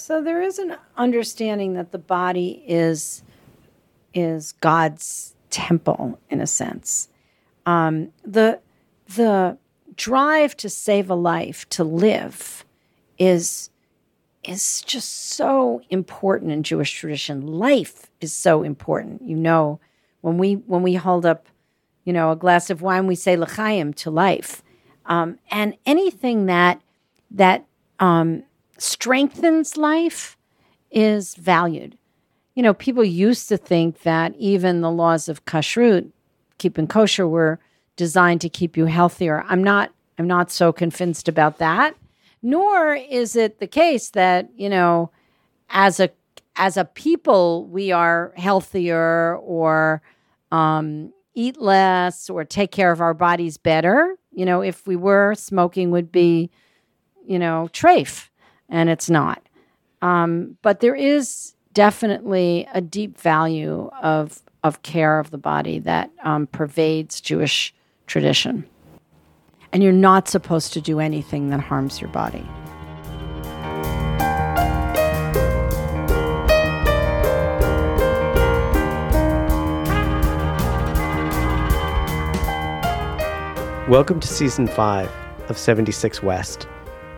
So there is an understanding that the body is is God's temple in a sense. Um, the the drive to save a life, to live, is is just so important in Jewish tradition. Life is so important. You know, when we when we hold up, you know, a glass of wine, we say l'chaim to life, um, and anything that that um, strengthens life is valued. You know, people used to think that even the laws of kashrut, keeping kosher, were designed to keep you healthier. I'm not. I'm not so convinced about that. Nor is it the case that you know, as a as a people, we are healthier or um, eat less or take care of our bodies better. You know, if we were, smoking would be, you know, trafe and it's not. Um, but there is definitely a deep value of of care of the body that um, pervades Jewish tradition. And you're not supposed to do anything that harms your body. Welcome to season 5 of 76 West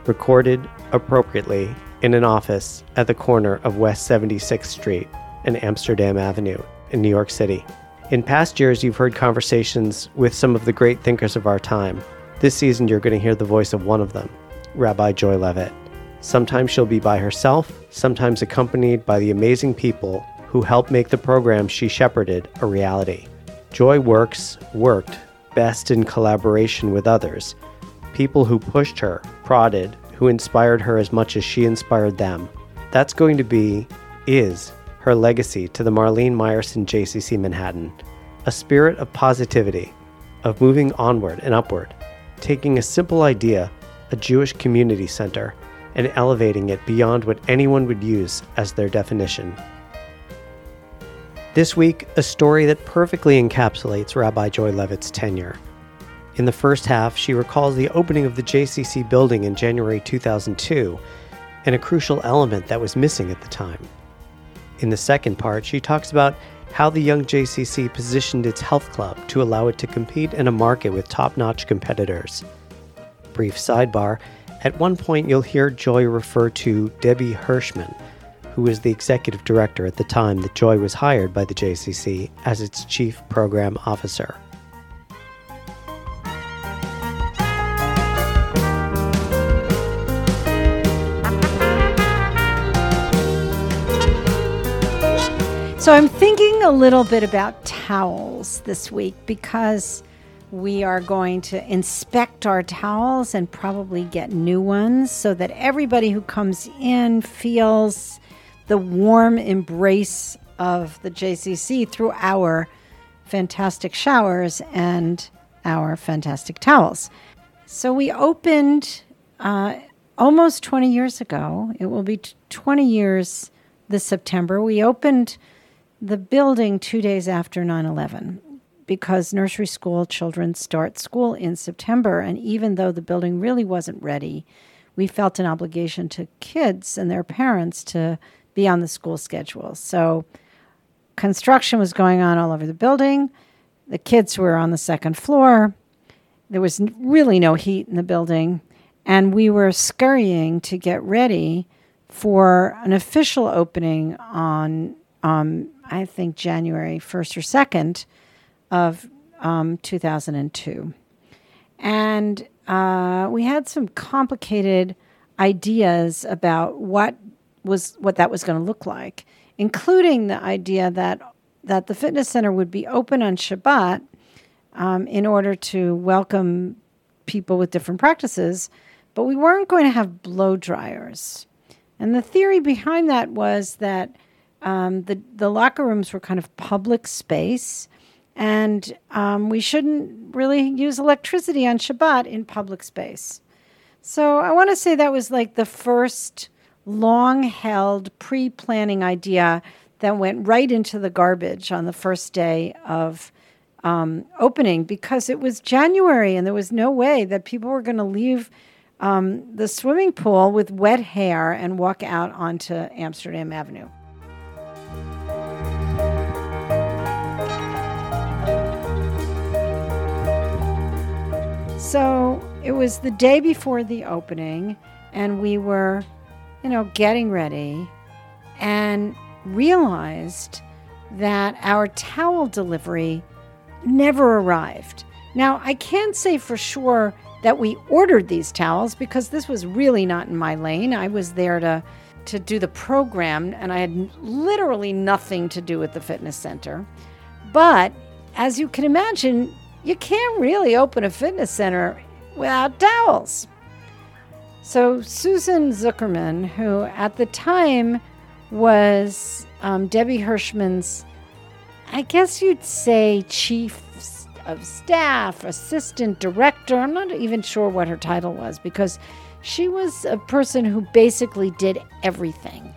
recorded appropriately in an office at the corner of West 76th Street and Amsterdam Avenue in New York City. In past years, you've heard conversations with some of the great thinkers of our time. This season, you're going to hear the voice of one of them, Rabbi Joy Levitt. Sometimes she'll be by herself, sometimes accompanied by the amazing people who helped make the program she shepherded a reality. Joy works, worked, best in collaboration with others, people who pushed her, prodded, who inspired her as much as she inspired them. That's going to be, is, her legacy to the Marlene Meyerson JCC Manhattan. A spirit of positivity, of moving onward and upward, taking a simple idea, a Jewish community center, and elevating it beyond what anyone would use as their definition. This week, a story that perfectly encapsulates Rabbi Joy Levitt's tenure. In the first half, she recalls the opening of the JCC building in January 2002 and a crucial element that was missing at the time. In the second part, she talks about how the young JCC positioned its health club to allow it to compete in a market with top notch competitors. Brief sidebar at one point, you'll hear Joy refer to Debbie Hirschman, who was the executive director at the time that Joy was hired by the JCC as its chief program officer. So I'm thinking a little bit about towels this week because we are going to inspect our towels and probably get new ones so that everybody who comes in feels the warm embrace of the JCC through our fantastic showers and our fantastic towels. So we opened uh, almost 20 years ago. It will be 20 years this September. We opened the building two days after 9 11 because nursery school children start school in September. And even though the building really wasn't ready, we felt an obligation to kids and their parents to be on the school schedule. So construction was going on all over the building. The kids were on the second floor. There was really no heat in the building. And we were scurrying to get ready for an official opening on um, I think January 1st or 2nd of um, 2002. And uh, we had some complicated ideas about what was what that was going to look like, including the idea that that the fitness center would be open on Shabbat um, in order to welcome people with different practices, but we weren't going to have blow dryers. And the theory behind that was that um, the the locker rooms were kind of public space, and um, we shouldn't really use electricity on Shabbat in public space. So I want to say that was like the first long held pre planning idea that went right into the garbage on the first day of um, opening because it was January and there was no way that people were going to leave um, the swimming pool with wet hair and walk out onto Amsterdam Avenue. So it was the day before the opening, and we were, you know, getting ready and realized that our towel delivery never arrived. Now, I can't say for sure that we ordered these towels because this was really not in my lane. I was there to to do the program and I had literally nothing to do with the fitness center. But as you can imagine, you can't really open a fitness center without towels. So Susan Zuckerman, who at the time was um, Debbie Hirschman's, I guess you'd say chief of staff, assistant director. I'm not even sure what her title was because she was a person who basically did everything.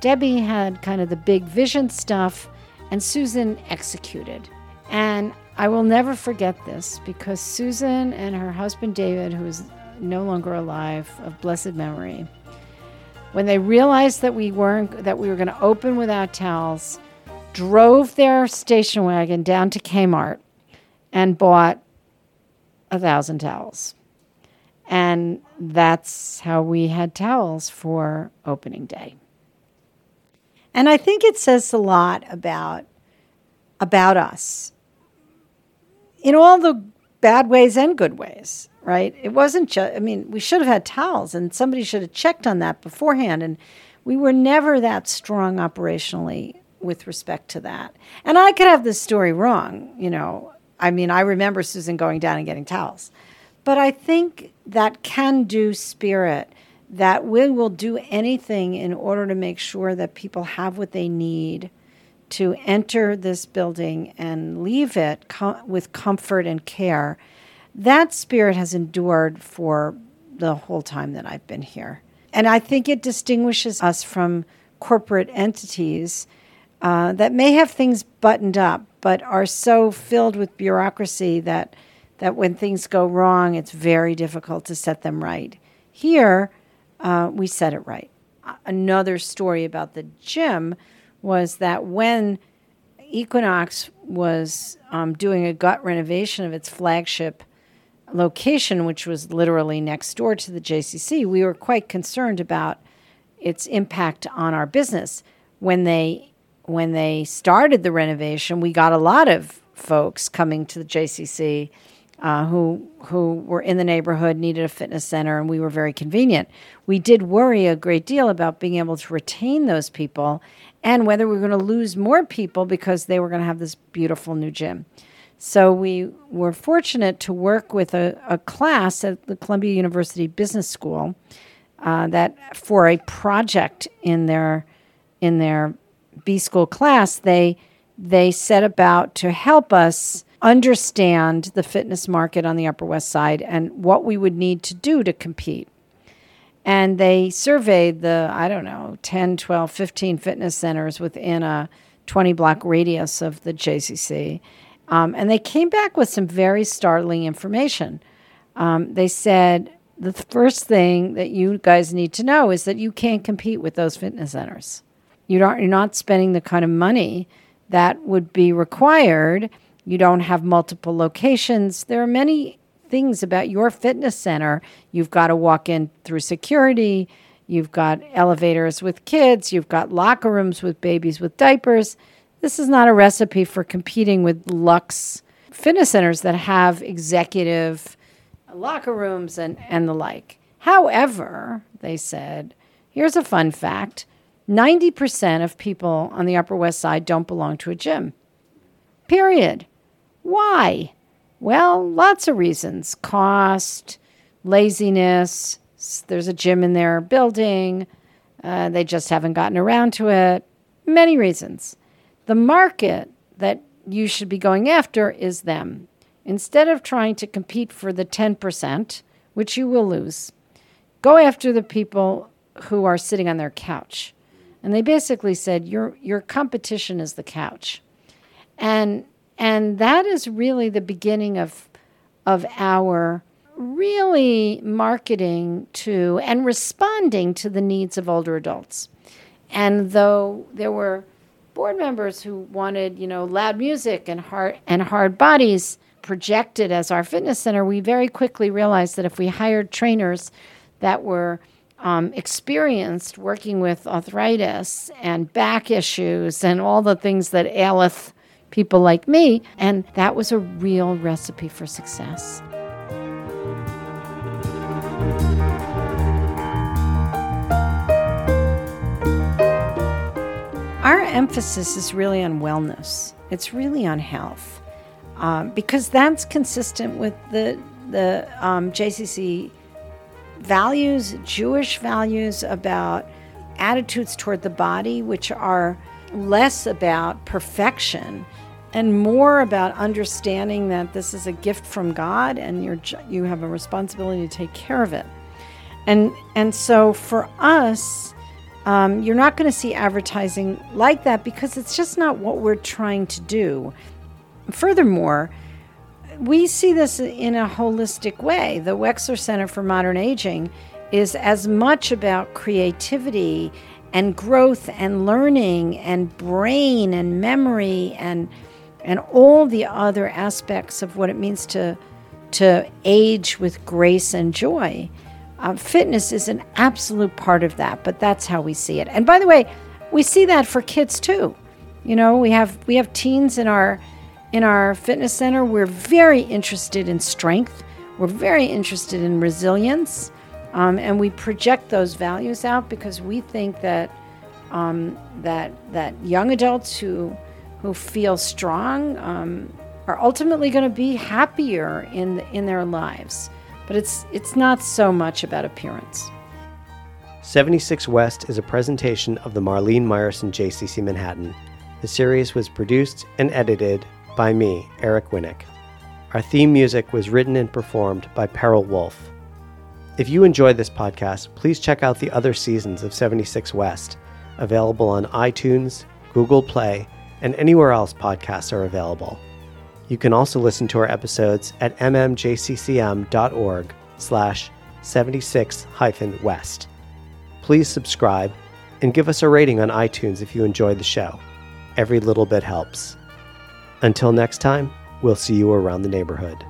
Debbie had kind of the big vision stuff, and Susan executed. And I will never forget this because Susan and her husband David, who is no longer alive of blessed memory, when they realized that we weren't that we were going to open without towels, drove their station wagon down to Kmart and bought a thousand towels. And that's how we had towels for opening day. And I think it says a lot about about us in all the bad ways and good ways, right? It wasn't just, I mean, we should have had towels and somebody should have checked on that beforehand. And we were never that strong operationally with respect to that. And I could have this story wrong, you know. I mean, I remember Susan going down and getting towels. But I think that can do spirit that we will do anything in order to make sure that people have what they need to enter this building and leave it com- with comfort and care, that spirit has endured for the whole time that I've been here. And I think it distinguishes us from corporate entities uh, that may have things buttoned up, but are so filled with bureaucracy that, that when things go wrong, it's very difficult to set them right. Here, uh, we set it right. Another story about the gym was that when Equinox was um, doing a gut renovation of its flagship location, which was literally next door to the JCC, we were quite concerned about its impact on our business. When they when they started the renovation, we got a lot of folks coming to the JCC uh, who who were in the neighborhood, needed a fitness center, and we were very convenient. We did worry a great deal about being able to retain those people and whether we were going to lose more people because they were going to have this beautiful new gym. So we were fortunate to work with a, a class at the Columbia University Business School uh, that for a project in their in their B school class they they set about to help us understand the fitness market on the Upper West Side and what we would need to do to compete. And they surveyed the, I don't know, 10, 12, 15 fitness centers within a 20 block radius of the JCC. Um, and they came back with some very startling information. Um, they said the first thing that you guys need to know is that you can't compete with those fitness centers. You don't, you're not spending the kind of money that would be required you don't have multiple locations. There are many things about your fitness center. You've got to walk in through security. You've got elevators with kids. You've got locker rooms with babies with diapers. This is not a recipe for competing with Lux fitness centers that have executive locker rooms and, and the like. However, they said, here's a fun fact 90% of people on the Upper West Side don't belong to a gym. Period. Why? Well, lots of reasons cost, laziness, there's a gym in their building, uh, they just haven't gotten around to it. Many reasons. The market that you should be going after is them. Instead of trying to compete for the 10%, which you will lose, go after the people who are sitting on their couch. And they basically said, your, your competition is the couch. And and that is really the beginning of, of our really marketing to and responding to the needs of older adults. And though there were board members who wanted, you know, loud music and hard and hard bodies projected as our fitness center, we very quickly realized that if we hired trainers that were um, experienced working with arthritis and back issues and all the things that aileth people like me, and that was a real recipe for success. Our emphasis is really on wellness. It's really on health, um, because that's consistent with the the um, JCC values, Jewish values about attitudes toward the body, which are less about perfection and more about understanding that this is a gift from God and you're you have a responsibility to take care of it. And and so for us, um, you're not going to see advertising like that because it's just not what we're trying to do. Furthermore, we see this in a holistic way. The Wexler Center for Modern Aging is as much about creativity and growth and learning and brain and memory and and all the other aspects of what it means to to age with grace and joy. Uh, fitness is an absolute part of that, but that's how we see it. And by the way, we see that for kids too. You know, we have we have teens in our in our fitness center. We're very interested in strength. We're very interested in resilience, um, and we project those values out because we think that um, that that young adults who who feel strong um, are ultimately going to be happier in in their lives but it's it's not so much about appearance. 76 West is a presentation of the Marlene Meyerson JCC Manhattan. The series was produced and edited by me, Eric Winnick. Our theme music was written and performed by Peril Wolf. If you enjoyed this podcast, please check out the other seasons of 76 West, available on iTunes, Google Play, and anywhere else podcasts are available. You can also listen to our episodes at mmjccm.org slash 76-west. Please subscribe and give us a rating on iTunes if you enjoyed the show. Every little bit helps. Until next time, we'll see you around the neighborhood.